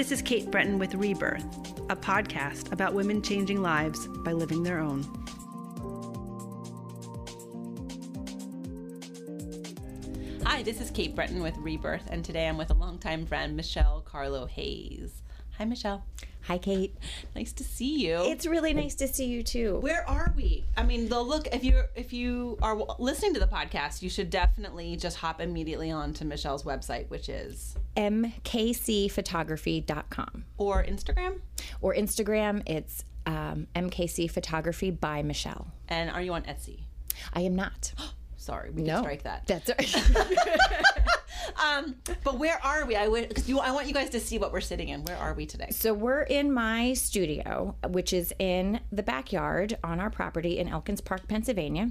This is Kate Brenton with Rebirth, a podcast about women changing lives by living their own. Hi, this is Kate Brenton with Rebirth, and today I'm with a longtime friend, Michelle Ciarlo-Hayes. Hi, Michelle. Hi, Kate. Nice to see you. It's really nice to see you too. Where are we? I mean, the look. If you if you are listening to the podcast, you should definitely just hop immediately on to Michelle's website, which is mkcphotography.com or Instagram or Instagram. It's um, MKC Photography by Michelle. And are you on Etsy? I am not. Sorry, we no, can strike that. That's right. um, but where are we? I would because. I want you guys to see what we're sitting in. Where are we today? So we're in my studio, which is in the backyard on our property in Elkins Park, Pennsylvania,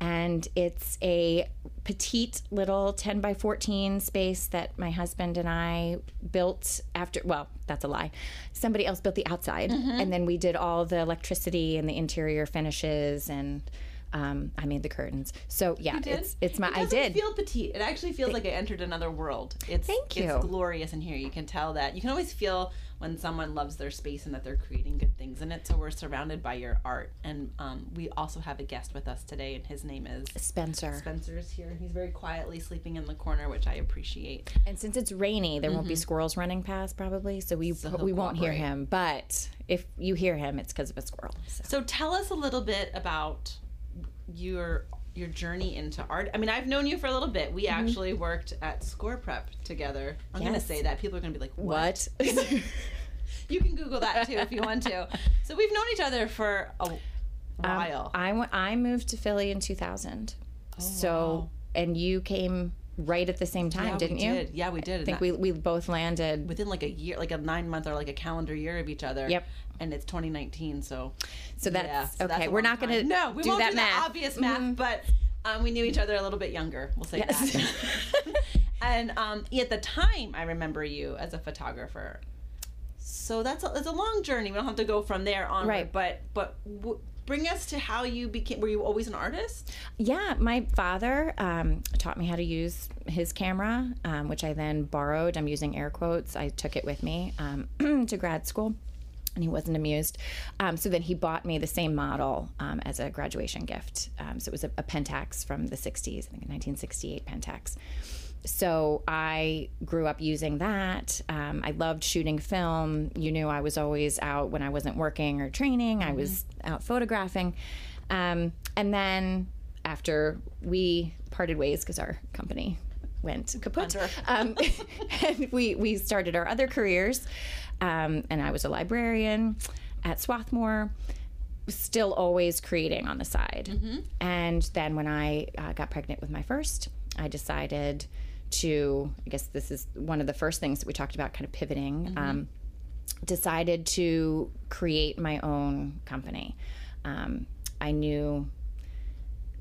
and it's a petite little 10 by 14 space that my husband and I built after well that's a lie somebody else built the outside mm-hmm. and then we did all the electricity and the interior finishes and um, I made the curtains. So yeah, it's it's my it I did feel petite. It actually feels like I entered another world. It's thank you. It's glorious in here. You can tell that you can always feel when someone loves their space and that they're creating good things in it. So we're surrounded by your art, and um, we also have a guest with us today, and his name is Spencer. Spencer's here, he's very quietly sleeping in the corner, which I appreciate. And since it's rainy, there mm-hmm. won't be mm-hmm. squirrels running past probably, so we so we won't hear him. But if you hear him, it's because of a squirrel. So. so tell us a little bit about your your journey into art. I mean, I've known you for a little bit. We mm-hmm. actually worked at Score Prep together. I'm yes. going to say that people are going to be like, "What?" what? you can Google that too if you want to. So we've known each other for a um, while. Um, I, I moved to Philly in 2000. Oh, so wow. and you came right at the same time, yeah, didn't you? Did. Yeah, we did. I think we we both landed within like a year, like a nine month or like a calendar year of each other. Yep. And it's 2019, so so that's yeah, so okay. That's We're not going to no, we do won't that do math. obvious math, mm-hmm. but um, we knew each other a little bit younger. We'll say yes. that. and um, at the time, I remember you as a photographer. So that's a, it's a long journey. We don't have to go from there on. Right. But but. W- bring us to how you became were you always an artist yeah my father um, taught me how to use his camera um, which i then borrowed i'm using air quotes i took it with me um, to grad school and he wasn't amused. Um, so then he bought me the same model um, as a graduation gift. Um, so it was a, a, Pentax from the 60s, I think 1968 Pentax. So I grew up using that. Um, I loved shooting film. You knew I was always out when I wasn't working or training, I was mm-hmm. out photographing. Um, and then after we parted ways because our company went kaput. Um, and we, we started our other careers. Um, and I was a librarian at Swarthmore, still always creating on the side. Mm-hmm. And then when I uh, got pregnant with my first, I decided to, I guess this is one of the first things that we talked about, kind of pivoting. Mm-hmm. Um, decided to create my own company. Um, I knew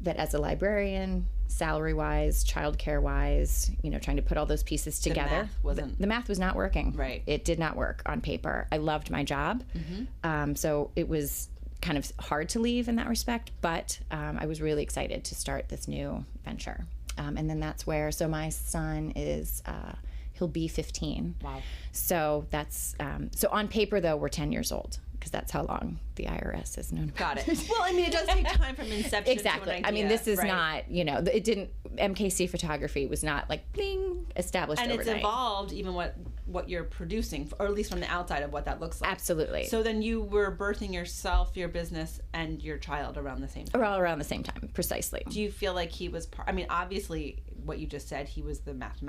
that as a librarian, salary wise, childcare wise, you know, trying to put all those pieces together. The math wasn't. The math was not working. Right. It did not work on paper. I loved my job. Mm-hmm. Um, so it was kind of hard to leave in that respect, but um, I was really excited to start this new venture. Um, and then that's where, so my son is. Uh, he'll be 15. Wow. So that's um, so on paper though we're 10 years old because that's how long the IRS is known. About. Got it. well, I mean, it does take time from inception. exactly. I mean, this is right. not you know it didn't MKC photography was not like bling established and overnight. it's evolved even what what you're producing or at least from the outside of what that looks like. Absolutely. So then you were birthing yourself, your business, and your child around the same time. All around the same time, precisely. Do you feel like he was? Part, I mean, obviously, what you just said, he was the math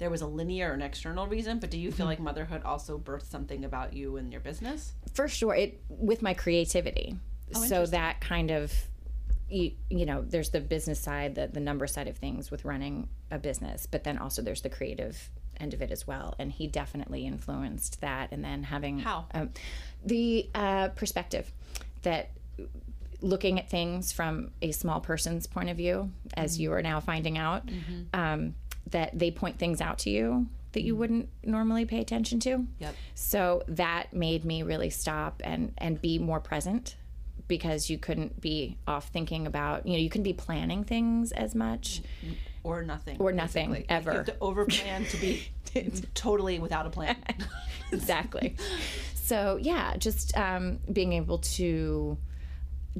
there was a linear or an external reason, but do you feel mm-hmm. like motherhood also birthed something about you and your business? For sure, it with my creativity. Oh, so that kind of you, you know, there's the business side, the the number side of things with running a business, but then also there's the creative end of it as well. And he definitely influenced that. And then having how um, the uh, perspective that looking at things from a small person's point of view, as mm-hmm. you are now finding out. Mm-hmm. Um, that they point things out to you that you mm. wouldn't normally pay attention to. Yep. So that made me really stop and and be more present because you couldn't be off thinking about, you know, you couldn't be planning things as much or nothing or nothing basically. ever. You have to overplan to be totally without a plan. exactly. So yeah, just um, being able to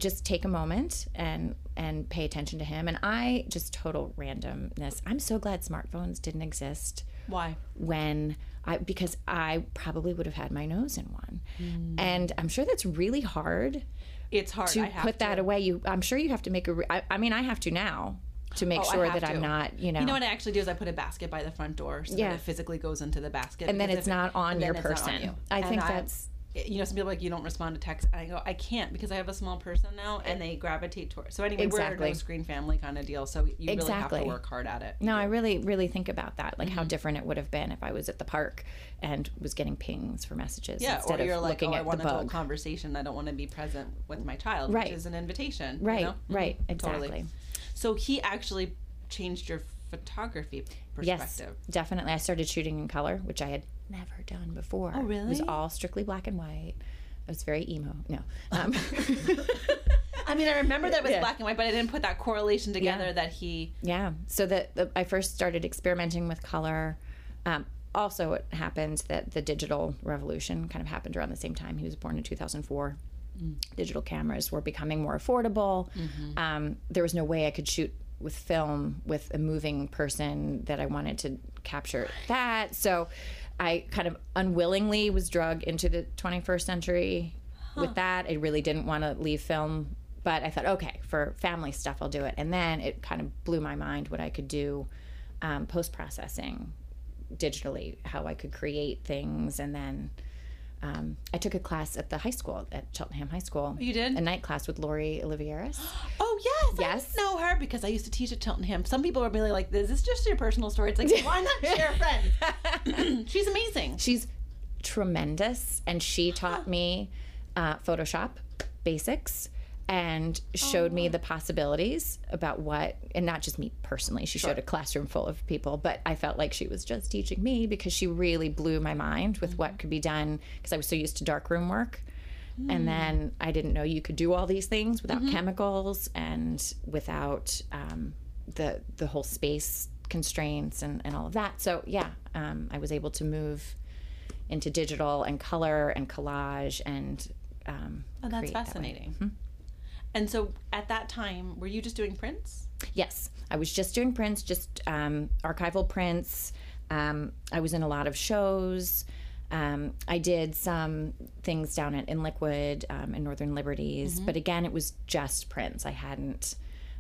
just take a moment and and pay attention to him. And I just total randomness. I'm so glad smartphones didn't exist. Why? When I because I probably would have had my nose in one, mm. and I'm sure that's really hard. It's hard to put that away. You, I'm sure you have to make a. Re- I, I mean, I have to now to make oh, sure that to. I'm not, you know. You know what I actually do is I put a basket by the front door so yeah. that it physically goes into the basket. And then it's not on your person. On you. I and think that's you know, some people like you don't respond to text. And I go, I can't because I have a small person now, and they gravitate towards. So anyway, exactly. we're a no screen family kind of deal. So you exactly. really have to work hard at it. No, I really, really think about that, like mm-hmm. how different it would have been if I was at the park and was getting pings for messages yeah, instead or you're of like, looking oh, at I want the bug. conversation. I don't want to be present with my child, right. which is an invitation. Right, you know? right, mm-hmm. exactly. Totally. So he actually changed your photography perspective. Yes, definitely. I started shooting in color, which I had never done before. Oh, really? It was all strictly black and white. It was very emo. No. Um. I mean, I remember that it was yeah. black and white, but I didn't put that correlation together yeah. that he. Yeah. So that I first started experimenting with color. Um, also, it happened that the digital revolution kind of happened around the same time. He was born in 2004. Mm. Digital cameras were becoming more affordable. Mm-hmm. Um, there was no way I could shoot with film with a moving person that I wanted to capture that. So I kind of unwillingly was drugged into the 21st century huh. with that. I really didn't want to leave film, but I thought, okay, for family stuff, I'll do it. And then it kind of blew my mind what I could do um, post processing digitally, how I could create things, and then um, I took a class at the high school at Cheltenham High School. You did a night class with Lori Olivieris. oh yes, yes, I know her because I used to teach at Cheltenham. Some people are really like, "Is this just your personal story?" It's like, why not share friends? She's amazing. She's tremendous, and she taught me uh, Photoshop basics and showed oh. me the possibilities about what, and not just me personally. She sure. showed a classroom full of people, but I felt like she was just teaching me because she really blew my mind with mm-hmm. what could be done because I was so used to darkroom work. Mm. And then I didn't know you could do all these things without mm-hmm. chemicals and without um, the the whole space constraints and, and all of that. So yeah, um, I was able to move into digital and color and collage and um, oh, that's fascinating. That and so at that time, were you just doing prints? Yes, I was just doing prints, just um, archival prints. Um, I was in a lot of shows. Um, I did some things down at InLiquid um, in Northern Liberties, mm-hmm. but again, it was just prints. I hadn't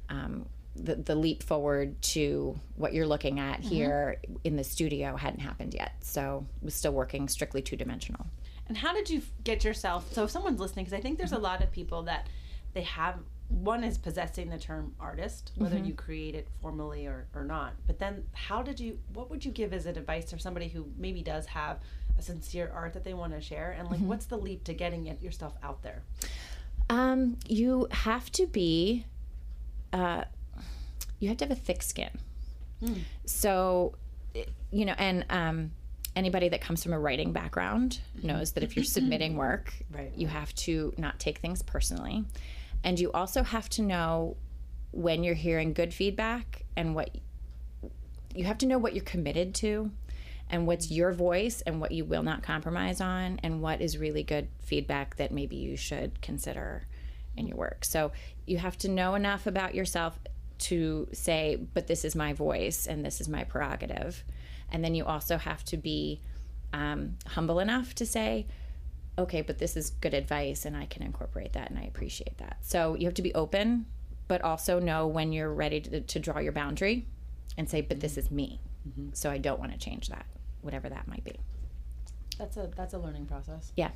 um, the, the leap forward to what you're looking at mm-hmm. here in the studio hadn't happened yet. So was still working strictly two dimensional. And how did you get yourself? So if someone's listening, because I think there's mm-hmm. a lot of people that they have one is possessing the term artist whether mm-hmm. you create it formally or, or not but then how did you what would you give as advice for somebody who maybe does have a sincere art that they want to share and like mm-hmm. what's the leap to getting it yourself out there um, you have to be uh, you have to have a thick skin mm. so you know and um, anybody that comes from a writing background mm-hmm. knows that if you're submitting work right. you have to not take things personally and you also have to know when you're hearing good feedback and what you have to know what you're committed to and what's your voice and what you will not compromise on and what is really good feedback that maybe you should consider in your work. So you have to know enough about yourself to say, but this is my voice and this is my prerogative. And then you also have to be um, humble enough to say, okay, but this is good advice and I can incorporate that and I appreciate that. So you have to be open, but also know when you're ready to, to draw your boundary and say, but this is me. Mm-hmm. So I don't want to change that, whatever that might be. That's a that's a learning process. Yeah.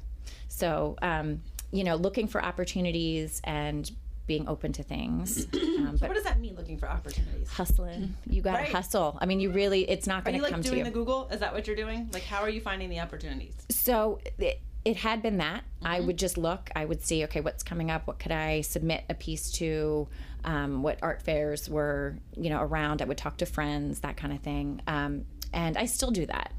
So um, you know, looking for opportunities and being open to things. Um, so what does that mean? Looking for opportunities? Hustling. You got to right. hustle. I mean, you really. It's not going to like come to you. Are you like doing the Google? Is that what you're doing? Like, how are you finding the opportunities? So. It, it had been that mm-hmm. I would just look. I would see, okay, what's coming up? What could I submit a piece to? Um, what art fairs were, you know, around? I would talk to friends, that kind of thing. Um, and I still do that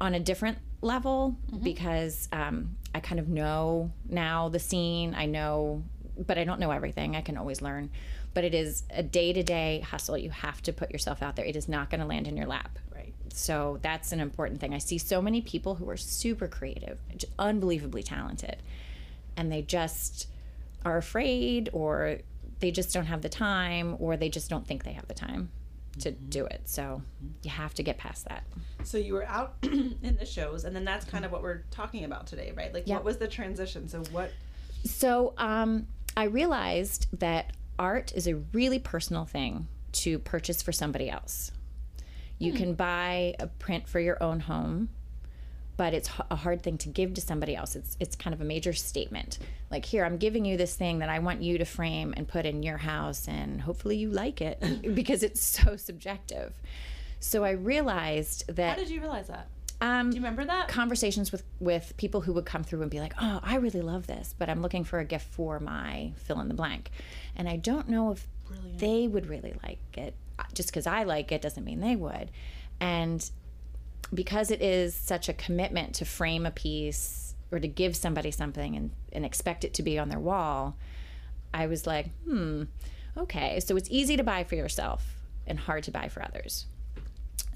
on a different level mm-hmm. because um, I kind of know now the scene. I know, but I don't know everything. I can always learn. But it is a day to day hustle. You have to put yourself out there. It is not going to land in your lap. So that's an important thing. I see so many people who are super creative, unbelievably talented, and they just are afraid or they just don't have the time or they just don't think they have the time to mm-hmm. do it. So you have to get past that. So you were out in the shows and then that's kind of what we're talking about today, right? Like yep. what was the transition? So what So um I realized that art is a really personal thing to purchase for somebody else. You hmm. can buy a print for your own home but it's a hard thing to give to somebody else. It's it's kind of a major statement. Like here, I'm giving you this thing that I want you to frame and put in your house, and hopefully you like it because it's so subjective. So I realized that. How did you realize that? Um, Do you remember that conversations with with people who would come through and be like, "Oh, I really love this, but I'm looking for a gift for my fill in the blank," and I don't know if Brilliant. they would really like it. Just because I like it doesn't mean they would, and because it is such a commitment to frame a piece or to give somebody something and, and expect it to be on their wall, I was like, hmm, okay. So it's easy to buy for yourself and hard to buy for others.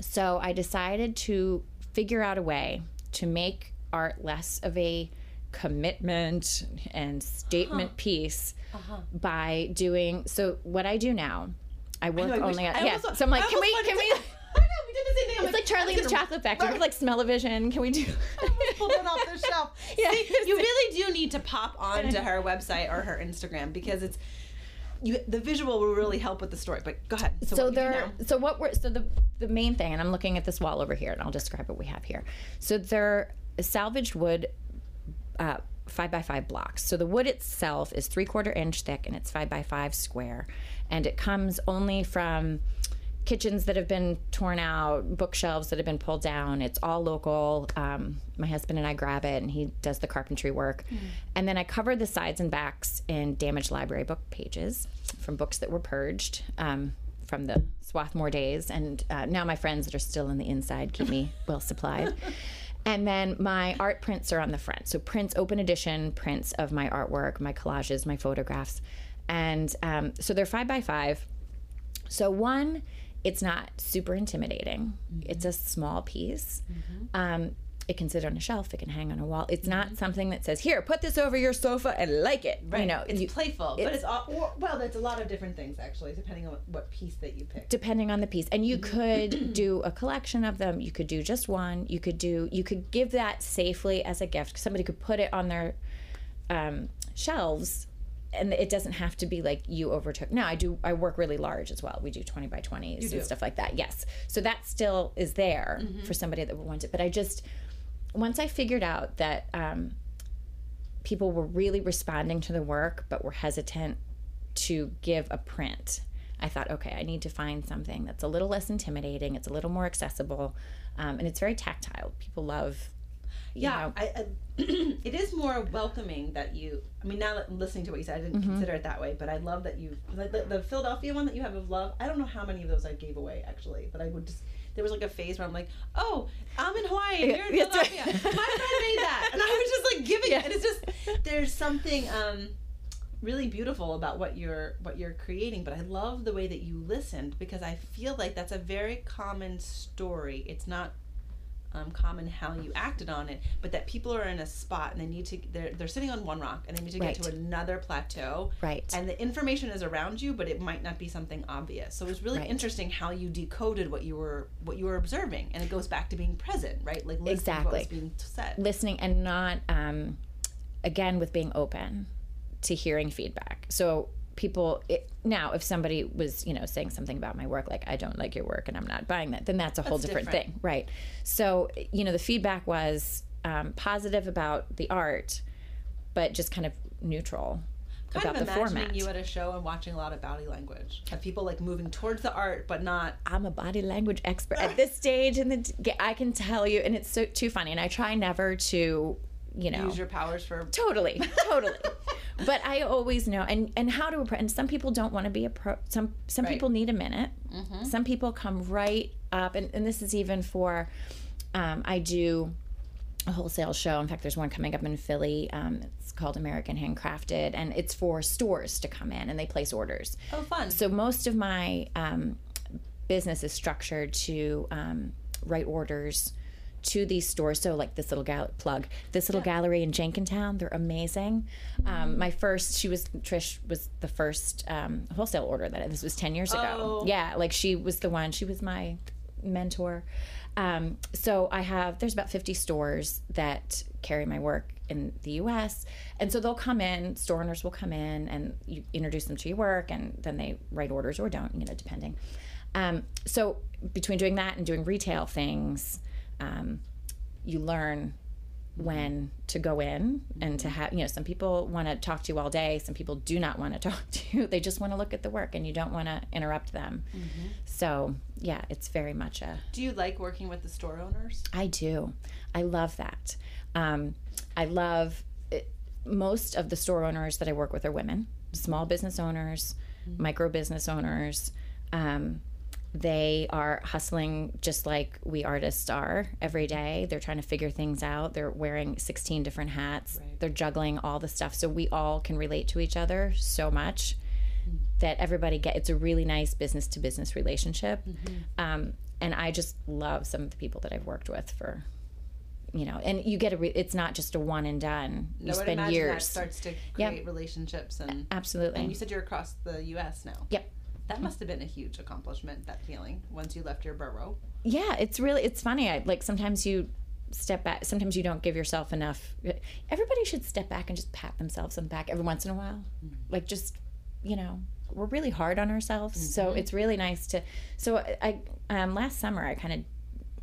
So I decided to figure out a way to make art less of a commitment and statement uh-huh. piece uh-huh. by doing so what I do now I work I know, I only at yeah. So I'm like, can we can we did the same thing. It's like, like Charlie and the Chocolate Factory. Right. like smell-o-vision. Can we do? Pull it off the shelf. yeah, See, you really do need to pop onto her website or her Instagram because it's. You, the visual will really help with the story. But go ahead. So, so there. So what we're so the the main thing, and I'm looking at this wall over here, and I'll describe what we have here. So they're salvaged wood. Uh, five by five blocks. So the wood itself is three quarter inch thick and it's five by five square. And it comes only from kitchens that have been torn out, bookshelves that have been pulled down. It's all local. Um, my husband and I grab it, and he does the carpentry work. Mm. And then I cover the sides and backs in damaged library book pages from books that were purged um, from the Swarthmore days. And uh, now my friends that are still in the inside keep me well supplied. And then my art prints are on the front. So prints, open edition prints of my artwork, my collages, my photographs. And um, so they're five by five. So one it's not super intimidating. Mm-hmm. It's a small piece. Mm-hmm. Um, it can sit on a shelf. It can hang on a wall. It's not mm-hmm. something that says, "Here, put this over your sofa and like it." Right. You know, it's you, playful, it's, but it's all, or, well, that's a lot of different things actually, depending on what piece that you pick. Depending on the piece, and you mm-hmm. could do a collection of them. You could do just one. You could do. You could give that safely as a gift. Somebody could put it on their um, shelves and it doesn't have to be like you overtook. Now I do. I work really large as well. We do twenty by twenties and stuff like that. Yes, so that still is there mm-hmm. for somebody that would want it. But I just once I figured out that um, people were really responding to the work, but were hesitant to give a print. I thought, okay, I need to find something that's a little less intimidating. It's a little more accessible, um, and it's very tactile. People love yeah, I, I, it is more welcoming that you. I mean, now that listening to what you said, I didn't mm-hmm. consider it that way, but I love that you like the, the, Philadelphia one that you have of love. I don't know how many of those I gave away actually, but I would just. There was like a phase where I'm like, oh, I'm in Hawaii and you're in Philadelphia. My friend made that, and I was just like giving yeah. it. And it's just there's something. um really beautiful about what you're what you're creating but i love the way that you listened because i feel like that's a very common story it's not um, common how you acted on it, but that people are in a spot and they need to they're they're sitting on one rock and they need to get to another plateau. Right. And the information is around you, but it might not be something obvious. So it was really right. interesting how you decoded what you were what you were observing, and it goes back to being present, right? Like listening exactly. being said. Listening and not um, again with being open to hearing feedback. So people it, now if somebody was you know saying something about my work like i don't like your work and i'm not buying that then that's a whole different, different, thing right so you know the feedback was um, positive about the art but just kind of neutral kind about of the imagining format. you at a show and watching a lot of body language. Have people like moving towards the art, but not. I'm a body language expert at this stage, and the I can tell you, and it's so too funny. And I try never to, you know, use your powers for totally, totally. but I always know and and how to approach. And some people don't want to be a pro. Some some right. people need a minute. Mm-hmm. Some people come right up, and and this is even for. Um, I do a wholesale show. In fact, there's one coming up in Philly. Um, it's called American Handcrafted, and it's for stores to come in and they place orders. Oh, fun! So most of my um, business is structured to um, write orders to these stores. So like this little gal- plug, this little gallery in Jenkintown, they're amazing. Um, my first, she was Trish was the first um, wholesale order that I, this was ten years ago. Oh. Yeah, like she was the one. She was my mentor. Um, so I have there's about 50 stores that carry my work in the U.S. And so they'll come in, store owners will come in, and you introduce them to your work, and then they write orders or don't, you know, depending. Um, so between doing that and doing retail things, um, you learn when to go in and to have you know some people want to talk to you all day some people do not want to talk to you they just want to look at the work and you don't want to interrupt them so yeah it's very much a Do you like working with the store owners? I do. I love that. Um, I love it. most of the store owners that I work with are women, small business owners, micro business owners. Um, they are hustling just like we artists are every day. They're trying to figure things out. They're wearing 16 different hats. They're juggling all the stuff. So we all can relate to each other so much that everybody get it's a really nice business to business relationship um, and i just love some of the people that i've worked with for you know and you get a re- it's not just a one and done you would spend years starts to Yep. create relationships and absolutely and you said you're across the U.S. now. Yep. That must have been a huge accomplishment. That feeling once you left your burrow. yeah it's really it's funny i like sometimes you step back sometimes you don't give yourself enough everybody should step back and just pat themselves on the back every once in a while like just you know we're really hard on ourselves so it's really nice to so i I, um, last summer i kind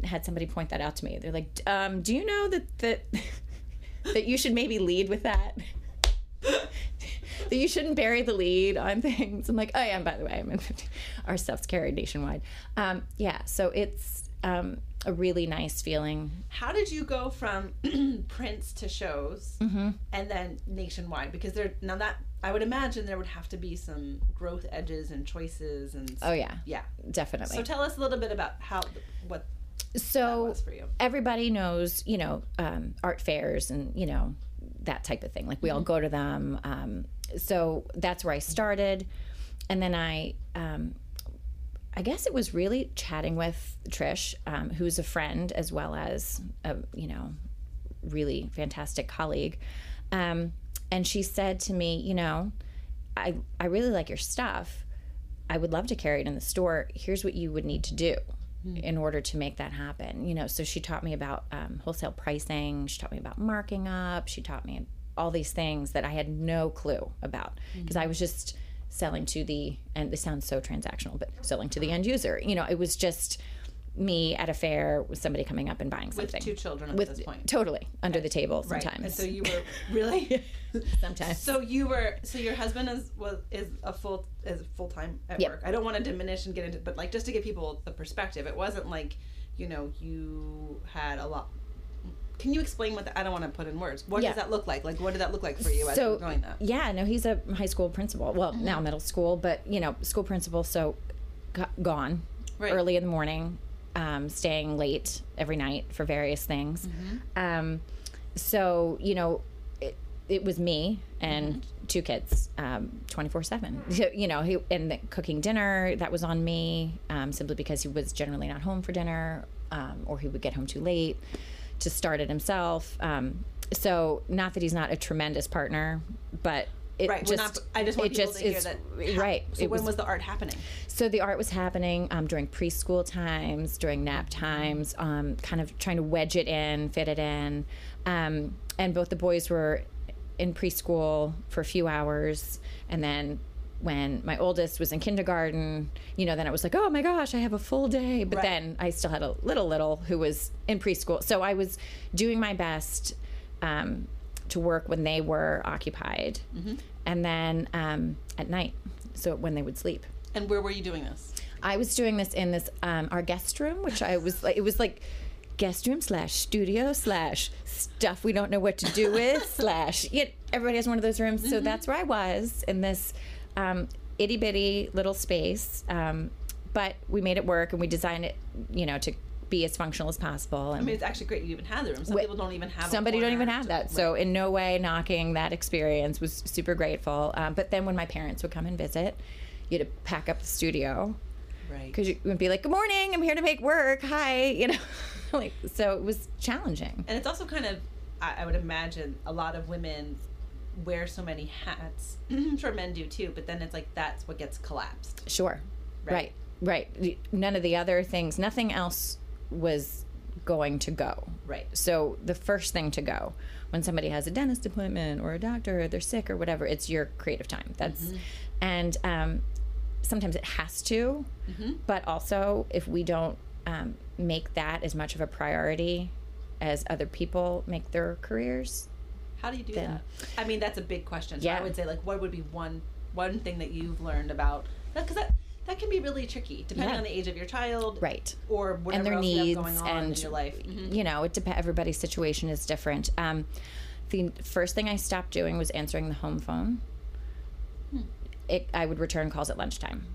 of had somebody point that out to me they're like um, do you know that that that you should maybe lead with that you shouldn't bury the lead on things. I'm like, oh yeah, and by the way, I'm in our stuff's carried nationwide. Um, yeah, so it's um, a really nice feeling. How did you go from prints to shows Mm-hmm. and then nationwide? Because there now that I would imagine there would have to be some growth edges and choices and Oh yeah, yeah. definitely. So tell us a little bit about how what that so was for you. everybody knows, you know, um, art fairs and you know that type of thing. Like we all go to them. Um, so that's where I started, and then I, um, I guess it was really chatting with Trish, um, who's a friend as well as a you know really fantastic colleague, um, and she said to me, you know, I I really like your stuff. I would love to carry it in the store. Here's what you would need to do in order to make that happen. You know, so she taught me about um, wholesale pricing. She taught me about marking up. She taught me all these things that I had no clue about because I was just selling to the and this sounds so transactional, but selling to the end user. You know, it was just me at a fair with somebody coming up and buying something. With two children at with this point. totally under the table Right. sometimes. And so you were really sometimes. So you were so your husband is was is a full is full time at Yep. work. I don't want to diminish and get into but like just to give people the perspective, it wasn't like, you know, you had a lot can you explain what the, I don't want to put in words. What Yeah. does that look like? Like what did that look like for you as you so were going that? yeah no he's a high school principal well now middle school but you know school principal so go- gone Right. early in the morning um, staying late every night for various things um, so you know it, it was me and two kids um, 24-7 you know he, and the cooking dinner that was on me um, simply because he was generally not home for dinner um, or he would get home too late to start it himself um, so not that he's not a tremendous partner but it Right. just not I just want it people just to hear is that right So when was was, the art happening? so the art was happening um, during preschool times, during nap times, um, kind of trying to wedge it in, fit it in. Um, and both the boys were in preschool for a few hours. And then when my oldest was in kindergarten, you know, then it was like, oh my gosh, I have a full day. But Right. then I still had a little, little who was in preschool. So I was doing my best um, to work when they were occupied. And then um, at night, so when they would sleep. And where were you doing this? I was doing this in this um, our guest room, which I was like, it was like guest room slash studio slash stuff we don't know what to do with slash. Know, everybody has one of those rooms, so that's where I was in this um, itty bitty little space. Um, but we made it work, and we designed it, you know, to be as functional as possible. And I mean, it's actually great you even had the room. Some people don't even have. somebody don't even have that so in no way knocking that experience was super grateful um, but then when my parents would come and visit you had to pack up the studio Right. Because you would be like, "Good morning, I'm here to make work. Hi," you know, like so it was challenging. And it's also kind of, I, I would imagine, a lot of women wear so many hats. I'm sure men do too, but then it's like that's what gets collapsed. Sure. Right. Right. Right. None of the other things, nothing else was going to go. Right. So the first thing to go when somebody has a dentist appointment or a doctor or they're sick or whatever, it's your creative time. That's and um, sometimes it has to, but also if we don't um, make that as much of a priority as other people make their careers, How do you do that? I mean, that's a big question. So Yeah. I would say, like, what would be one one thing that you've learned about because that that can be really tricky depending Yeah. on the age of your child, right? Or whatever and their else needs going on and in your life. Mhm. you know it everybody's situation is different um, the first thing i stopped doing was answering the home phone Hmm. it, i would return calls at lunchtime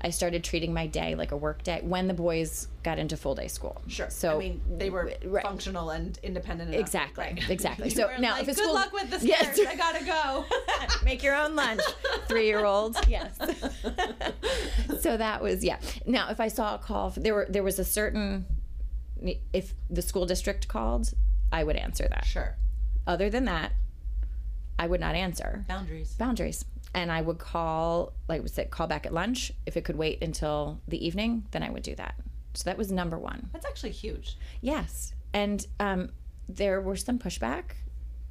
i started treating my day like a work day when the boys got into full day school Sure. so I mean, they were right. functional and independent. Enough, Exactly, right? exactly. So now like, if it's good school- luck with the Yes. I gotta go. make your own lunch three year old yes so that was yeah now if i saw a call there were there was a certain if the school district called i would answer that sure. other than that i would not answer Boundaries. boundaries and i would call like was it call back at lunch. If it could wait until the evening then i would do that. So that was number one. That's actually huge. yes. And um, there were some pushback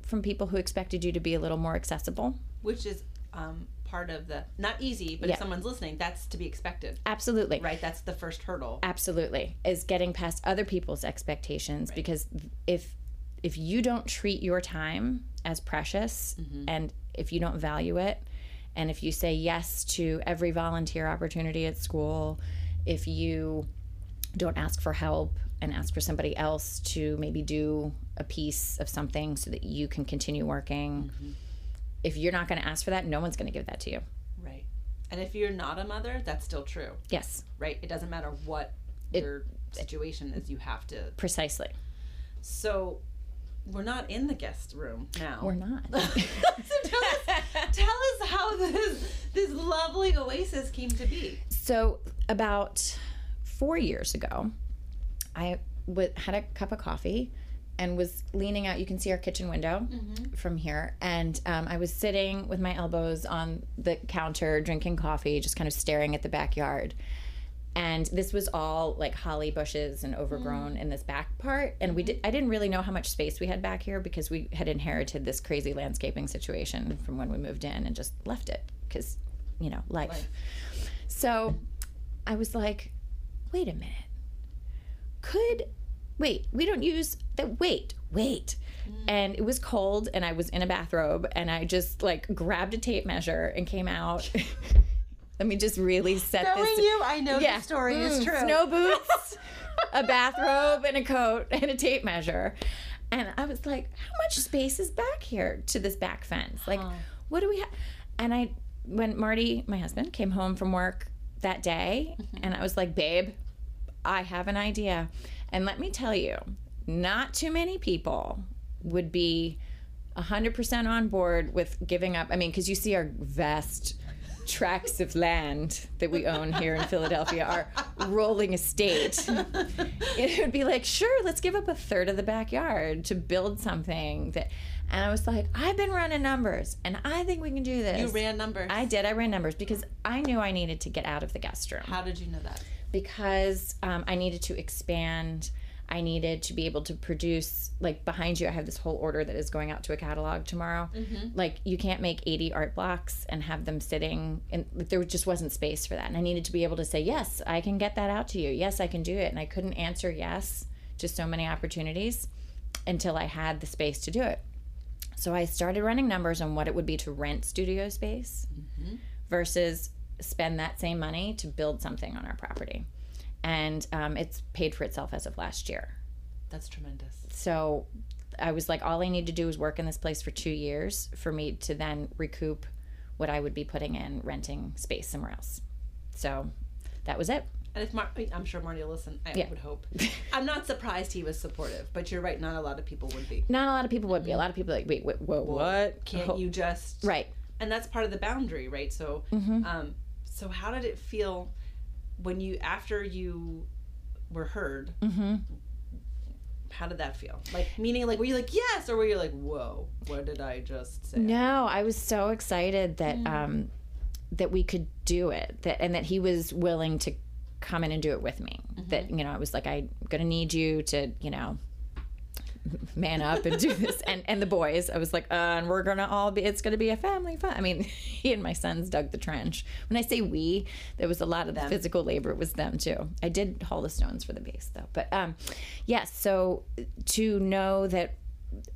from people who expected you to be a little more accessible. Which is um, part of the not easy, but Yeah. if someone's listening, that's to be expected, absolutely. Right? That's the first hurdle. absolutely. Is getting past other people's expectations because if if you don't treat your time as precious and if you don't value it and if you say yes to every volunteer opportunity at school if you don't ask for help and ask for somebody else to maybe do a piece of something so that you can continue working mm-hmm. if you're not going to ask for that no one's going to give that to you Right. And if you're not a mother, that's still true, yes right? It doesn't matter what your situation is, you have to. precisely So we're not in the guest room now. we're not so tell us, tell us how this this lovely oasis came to be. So about four years ago, I w- had a cup of coffee and was leaning out. You can see our kitchen window from here, and um, I was sitting with my elbows on the counter, drinking coffee, just kind of staring at the backyard. And this was all like holly bushes and overgrown mm. in this back part. And we did, mm-hmm. I didn't really know how much space we had back here because we had inherited this crazy landscaping situation from when we moved in and just left it because, you know, life. Life. So I was like, wait a minute. Could, wait, we don't use that. Wait, wait. Mm. And it was cold and I was in a bathrobe and I just like grabbed a tape measure and came out. Let me just really set this. you, I know Yeah. the story is Mm, true. Snow boots, a bathrobe, and a coat, and a tape measure. And I was like, how much space is back here to this back fence? Like, what do we have? And I, when Marty, my husband, came home from work that day, and I was like, babe, I have an idea. And let me tell you, not too many people would be 100% on board with giving up. I mean, because you see our vast tracts of land that we own here in Philadelphia, our rolling estate. It would be like, sure, let's give up a third of the backyard to build something that. And I was like, I've been running numbers, and I think we can do this. You ran numbers. I did. I ran numbers because I knew I needed to get out of the guest room How did you know that? because um, I needed to expand. I needed to be able to produce, like behind you, I have this whole order that is going out to a catalog tomorrow. Mm-hmm. Like, you can't make 80 art blocks and have them sitting, and like, there just wasn't space for that. And I needed to be able to say, yes, I can get that out to you. Yes, I can do it. And I couldn't answer yes to so many opportunities until I had the space to do it. So I started running numbers on what it would be to rent studio space mm-hmm. versus spend that same money to build something on our property. And um, it's paid for itself as of last year. That's tremendous. So I was like, all I need to do is work in this place for two years for me to then recoup what I would be putting in renting space somewhere else. So that was it. And if Mar- I'm sure Marty will listen, I Yeah. would hope. I'm not surprised he was supportive, but you're right. Not a lot of people would be. Not a lot of people would be. A lot of people are like, wait, wait, whoa, what? Can't Oh, you just Right. and that's part of the boundary right so Mm-hmm. um so how did it feel when you after you were heard, Mm-hmm. how did that feel? Like meaning like were you like yes or were you like whoa what did I just say? No, I was so excited that um, that we could do it, that and that he was willing to come in and do it with me. That you know, I was like, I'm gonna need you to, you know, man up and do this. and and the boys, I was like, uh, and we're gonna all be. It's gonna be a family fun. I mean, he and my sons dug the trench. When I say we, there was a lot of the physical labor. It was them too. I did haul the stones for the base though, but um, yes. so to know that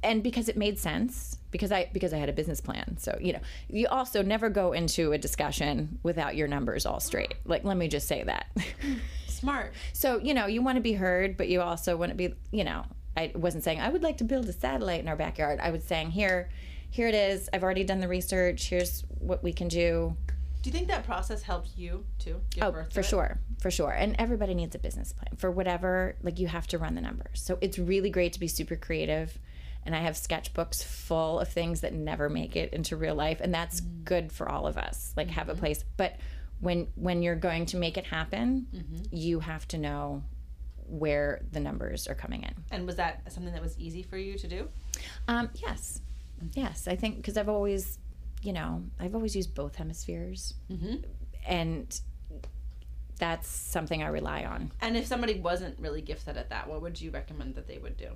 and because it made sense because i because i had a business plan so you know you also never go into a discussion without your numbers all straight like let me just say that Smart. so you know you want to be heard but you also want to be you know i wasn't saying i would like to build a satellite in our backyard i was saying here here it is i've already done the research here's what we can do Do you think that process helped you too? Oh, to for sure, for sure. And everybody needs a business plan for whatever. Like you have to run the numbers. So it's really great to be super creative. And I have sketchbooks full of things that never make it into real life, and that's Mm. good for all of us. Like have a Mm-hmm. place, but when when you're going to make it happen, Mm-hmm. you have to know where the numbers are coming in. And was that something that was easy for you to do? Um, yes, yes. I think because I've always, you know, I've always used both hemispheres, Mm-hmm. and that's something I rely on. And if somebody wasn't really gifted at that, what would you recommend that they would do?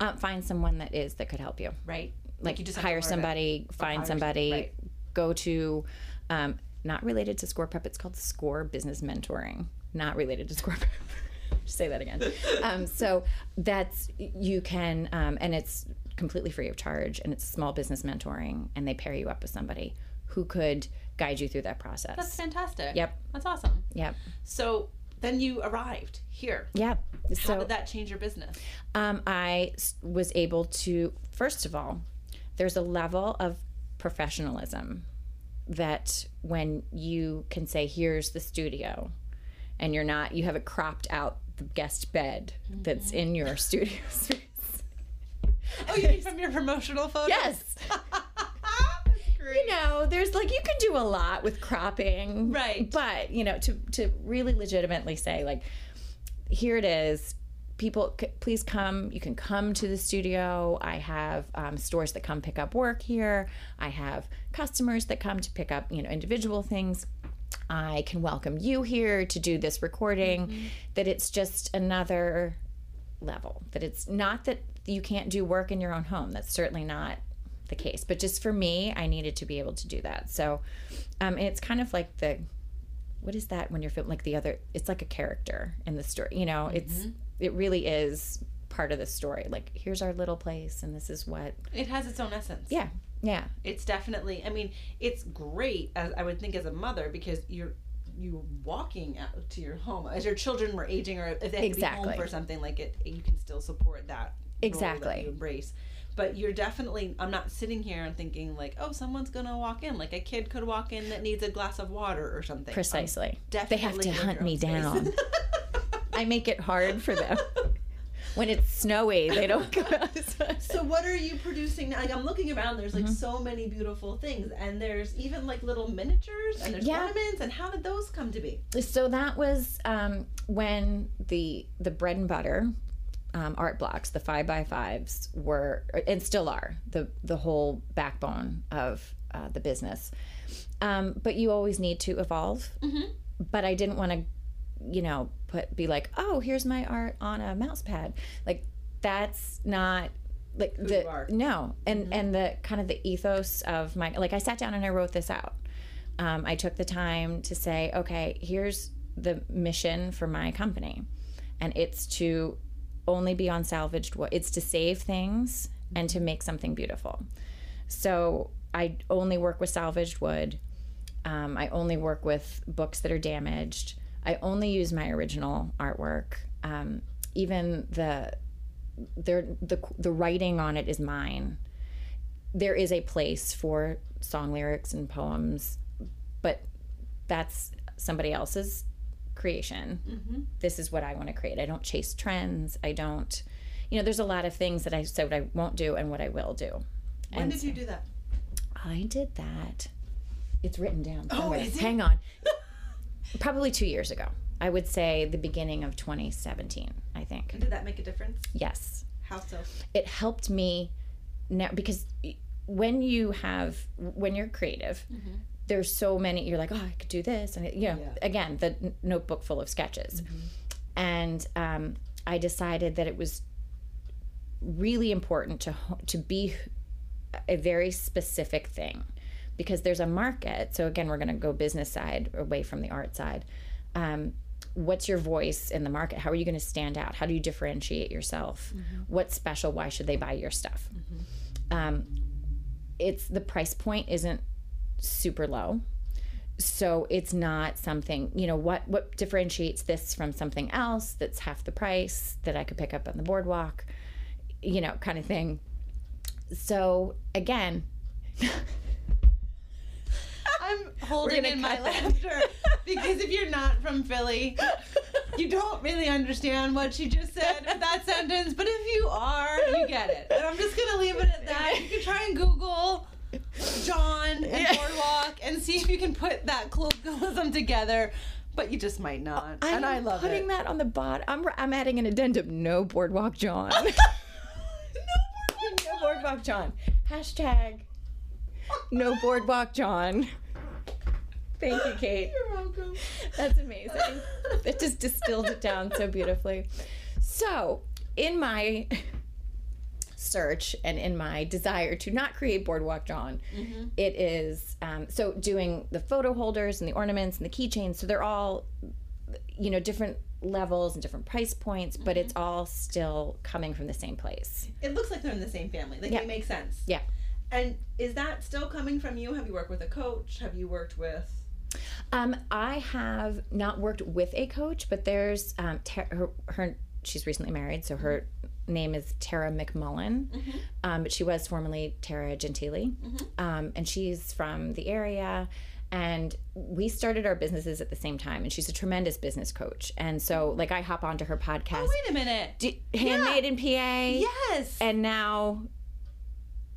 Um, find someone that is that could help you. Right? Like, you just hire somebody, hire find some- somebody, right. go to, um, not related to Score Prep. It's called Score Business Mentoring. Not related to Score Prep. Say that again. Um, so that's you can, um, and it's completely free of charge, and it's small business mentoring, and they pair you up with somebody who could guide you through that process. That's fantastic. Yep. That's awesome. Yep. So then you arrived here. Yep. How So did that change your business? um, I was able to, first of all, there's a level of professionalism that when you can say, here's the studio, and you're not, you have it cropped out the guest bed that's in your studio space. Oh, you mean from your promotional photos? Yes. You know, there's like you can do a lot with cropping, Right. But you know, to to really legitimately say like, here it is. People, c- please come. You can come to the studio. I have um, stores that come pick up work here. I have customers that come to pick up, you know, individual things. I can welcome you here to do this recording. That it's just another level. That it's not that you can't do work in your own home. That's certainly not the case. But just for me, I needed to be able to do that. So, um, and it's kind of like the what is that when you're film like the other? It's like a character in the story. You know, it's it really is part of the story. Like here's our little place, and this is what. It has its own essence. Yeah, yeah, It's definitely. I mean, it's great as I would think as a mother because you're you walking out to your home as your children were aging or if they had to be home for something like it you can still support that role that Exactly. you embrace but you're definitely i'm not sitting here and thinking like oh someone's gonna walk in like a kid could walk in that needs a glass of water or something precisely. They have to hunt me space. down. I make it hard for them. when it's snowy, they don't go outside. So what are you producing now? Like I'm looking around, there's like Mm-hmm. so many beautiful things, and there's even like little miniatures, and there's Yeah. ornaments. And how did those come to be? so that was um, when the the bread and butter um, art blocks, the five by fives, were and still are the the whole backbone of uh, the business. Um, but you always need to evolve. Mhm. But I didn't want to, you know, put be like, oh, here's my art on a mouse pad. Like that's not like the no, and and the kind of the ethos of my like I sat down and I wrote this out um, I took the time to say, okay, here's the mission for my company, and it's to only be on salvaged wood. It's to save things and to make something beautiful. So I only work with salvaged wood. Um, I only work with books that are damaged. I only use my original artwork. Um, even the there the the writing on it is mine. There is a place for song lyrics and poems, but that's somebody else's creation. Mm-hmm. This is what I want to create. I don't chase trends. I don't, you know, there's a lot of things that I said I won't do and what I will do. When And did you do that? I did that. It's written down. Oh, is it? Hang on. Probably two years ago. I would say the beginning of 2017. I think. And did that make a difference? Yes. How so? It helped me now because when you have when you're creative. Mm-hmm. There's so many. You're like, oh, I could do this, and you know, yeah. again, the n- notebook full of sketches, mm-hmm. and um, I decided that it was really important to to be a very specific thing because there's a market. So again, we're going to go business side away from the art side. Um, what's your voice in the market? How are you going to stand out? How do you differentiate yourself? Mm-hmm. What's special? Why should they buy your stuff? Mm-hmm. Um, it's the price point isn't super low so it's not something you know what what differentiates this from something else that's half the price that i could pick up on the boardwalk you know kind of thing so again I'm holding in my laughter because if you're not from Philly, you don't really understand what she just said with that sentence. But if you are, you get it. And I'm just gonna leave it at that. You can try and Google John and. Boardwalk and see if you can put that colloquialism together. But you just might not. I'm and I love putting it. that on the bot. I'm I'm adding an addendum. No Boardwalk John. no Boardwalk. no Boardwalk John. Hashtag. No Boardwalk John. Thank you, Kate. You're welcome. That's amazing. It just distilled it down so beautifully. So, in my search and in my desire to not create Boardwalk John, mm-hmm. it is um, so doing the photo holders and the ornaments and the keychains. So they're all, you know, different levels and different price points, but mm-hmm. it's all still coming from the same place. It looks like they're in the same family. Like yeah. they make sense. Yeah. And is that still coming from you? Have you worked with a coach? Have you worked with um, I have not worked with a coach, but there's um, ter- her, her, She's recently married, so her name is Tara McMullin, mm-hmm. um, but she was formerly Tara Gentile, mm-hmm. um, and she's from the area. And we started our businesses at the same time, and she's a tremendous business coach. And so, like, I hop onto her podcast. Oh, wait a minute, Do, Handmade yeah. in PA. Yes, and now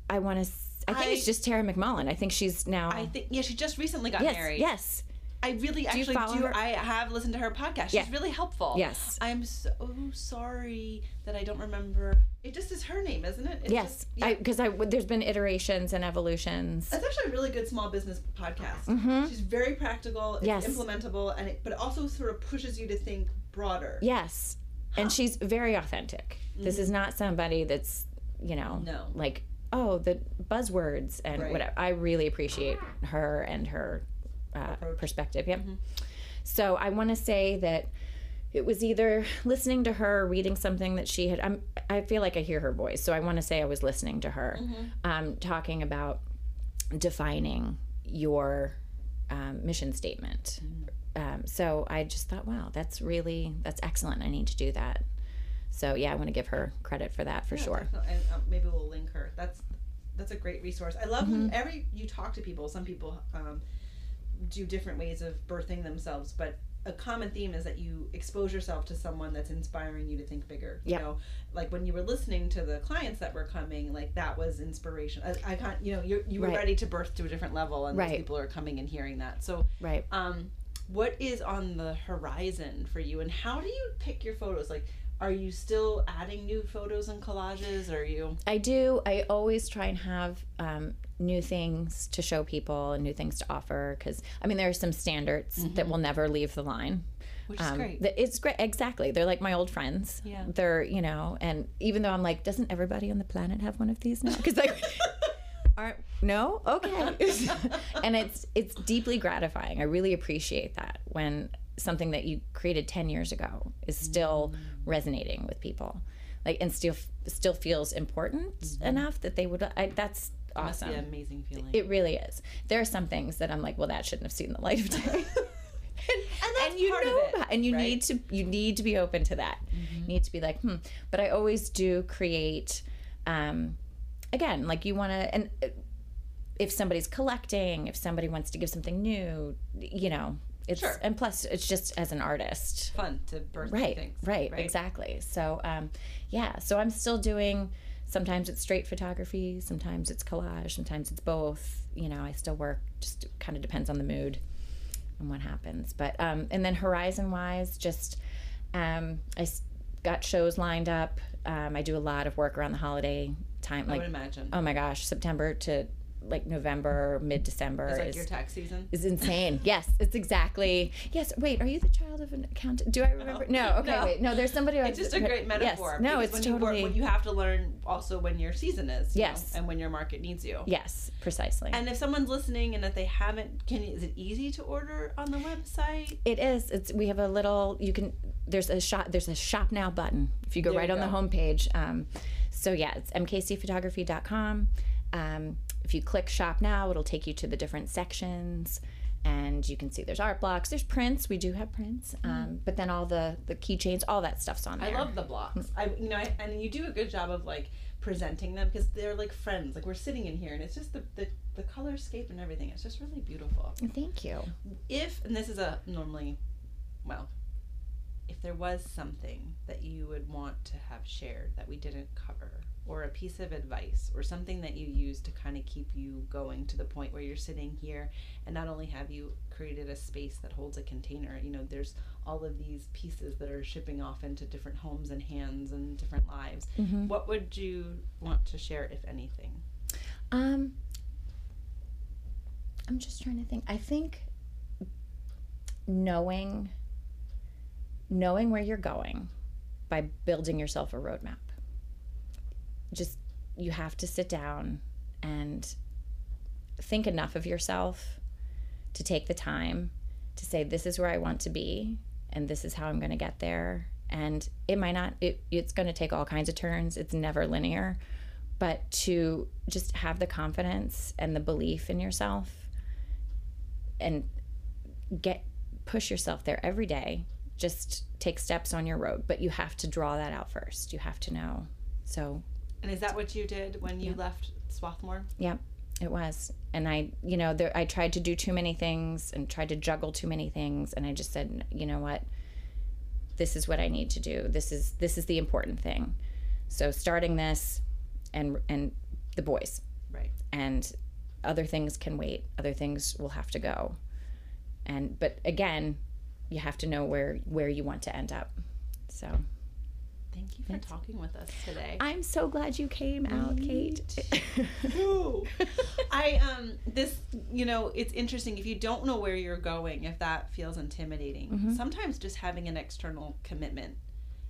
I want to. I think I, it's just Tara McMullin. I think she's now. I think yeah, she just recently got yes, married. Yes. I really do actually do. Her? I have listened to her podcast. She's yeah. really helpful. Yes. I'm so sorry that I don't remember. It just is her name, isn't it? It's yes. Because yeah. I, I, there's been iterations and evolutions. It's actually a really good small business podcast. Mm-hmm. She's very practical. It's yes. implementable, and it, but it also sort of pushes you to think broader. Yes. Huh. And she's very authentic. Mm-hmm. This is not somebody that's you know no. like oh the buzzwords and right. whatever. I really appreciate her and her uh, perspective. Yeah. Mm-hmm. So I want to say that it was either listening to her, reading something that she had. I'm, I feel like I hear her voice, so I want to say I was listening to her, mm-hmm. um, talking about defining your um, mission statement. Mm-hmm. Um, so I just thought, wow, that's really that's excellent. I need to do that. So yeah, I want to give her credit for that for yeah, sure. And um, maybe we'll link her. That's that's a great resource. I love mm-hmm. when every you talk to people. Some people um, do different ways of birthing themselves, but a common theme is that you expose yourself to someone that's inspiring you to think bigger. You know, like when you were listening to the clients that were coming, like that was inspiration. I, I can't, you know, you you were right. ready to birth to a different level, and right. people are coming and hearing that. So, right. Um, what is on the horizon for you, and how do you pick your photos? Like, are you still adding new photos and collages? Or are you? I do. I always try and have um, new things to show people and new things to offer because I mean there are some standards mm-hmm. that will never leave the line. Which is um, great. It's great. Exactly. They're like my old friends. Yeah. They're you know, and even though I'm like, doesn't everybody on the planet have one of these now? Because like. Aren't, no okay and it's it's deeply gratifying i really appreciate that when something that you created 10 years ago is still mm. resonating with people like and still still feels important mm-hmm. enough that they would I, that's awesome an amazing feeling it really is there are some things that i'm like well that shouldn't have seen the light of day and, and, and, you know it, and you right? need to you need to be open to that mm-hmm. need to be like hmm but i always do create um again like you want to and if somebody's collecting if somebody wants to give something new you know it's sure. and plus it's just as an artist fun to birth right, things right right exactly so um yeah so i'm still doing sometimes it's straight photography sometimes it's collage sometimes it's both you know i still work just kind of depends on the mood and what happens. But um, and then horizon wise, just um, I s- got shows lined up. Um, I do a lot of work around the holiday time. I Like would imagine. oh my gosh, September to like November, mid December it's like is your tax season. is insane. yes, it's exactly. Yes. Wait, are you the child of an accountant? Do I remember? No. okay. No. Wait. No. There's somebody. It's just a great metaphor. Yes. No, it's when totally. You work, when you have to learn also when your season is. you Yes. know, and when your market needs you. yes, precisely. And if someone's listening and if they haven't, can is it easy to order on the website? It is. It's we have a little. You can. There's a shop. There's a shop now button. If you go There right you on the homepage. Um, so yeah, it's mkcphotography.com. Um, if you click shop now, it'll take you to the different sections, and you can see there's art blocks. There's prints. We do have prints. Um, but then all the the keychains, all that stuff's on there. I love the blocks. I you know, I, and you do a good job of like presenting them because they're like friends. Like we're sitting in here and it's just the the, the colorscape and everything. It's just really beautiful. Thank you. If and this is a normally, well, if there was something that you would want to have shared that we didn't cover, or a piece of advice, or something that you use to kind of keep you going to the point where you're sitting here, and not only have you created a space that holds a container, you know, there's all of these pieces that are shipping off into different homes and hands and different lives. Mm-hmm. What would you want to share, if anything? Um, I'm just trying to think. I think knowing knowing where you're going by building yourself a roadmap. Just you have to sit down and think enough of yourself to take the time to say this is where I want to be and this is how I'm going to get there. And it might not it, it's going to take all kinds of turns. It's never linear. But to just have the confidence and the belief in yourself and get push yourself there every day just take steps on your road but you have to draw that out first. You have to know. So And is that what you did when you left Swarthmore? yeah it was. And i you know there, i tried to do too many things and tried to juggle too many things and i just said you know what? This is what i need to do. This is this is the important thing. So starting this and and the boys. Right. and other things can wait. Other things will have to go. And but again you have to know where where you want to end up. So Thank you for talking with us today. i'm so glad you came out kate. I um this you know it's interesting. If you don't know where you're going if that feels intimidating sometimes just having an external commitment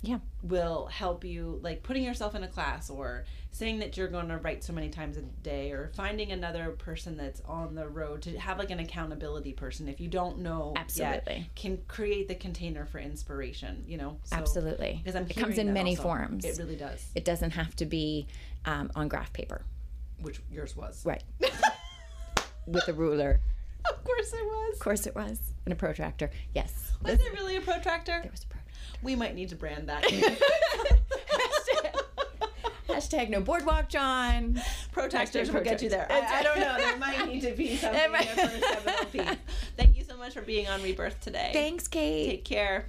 Yeah. will help you like putting yourself in a class or saying that you're going to write so many times a day or finding another person that's on the road to have like an accountability person. If you don't know yet, Absolutely. can create the container for inspiration you know? So- absolutely. because I'm it comes in many also. forms. It really does. It doesn't have to be um, on graph paper. Which yours was. Right. With a ruler. Of course it was. Of course it was. And a protractor. Yes. Was it really a protractor? There was a protractor We might need to brand that. Hashtag- hashtag no boardwalk john Protractors will get you there. I, I don't know. There might need to be something there for a seminal oh piece. Thank you so much for being on Rebirth today. thanks kate Take care.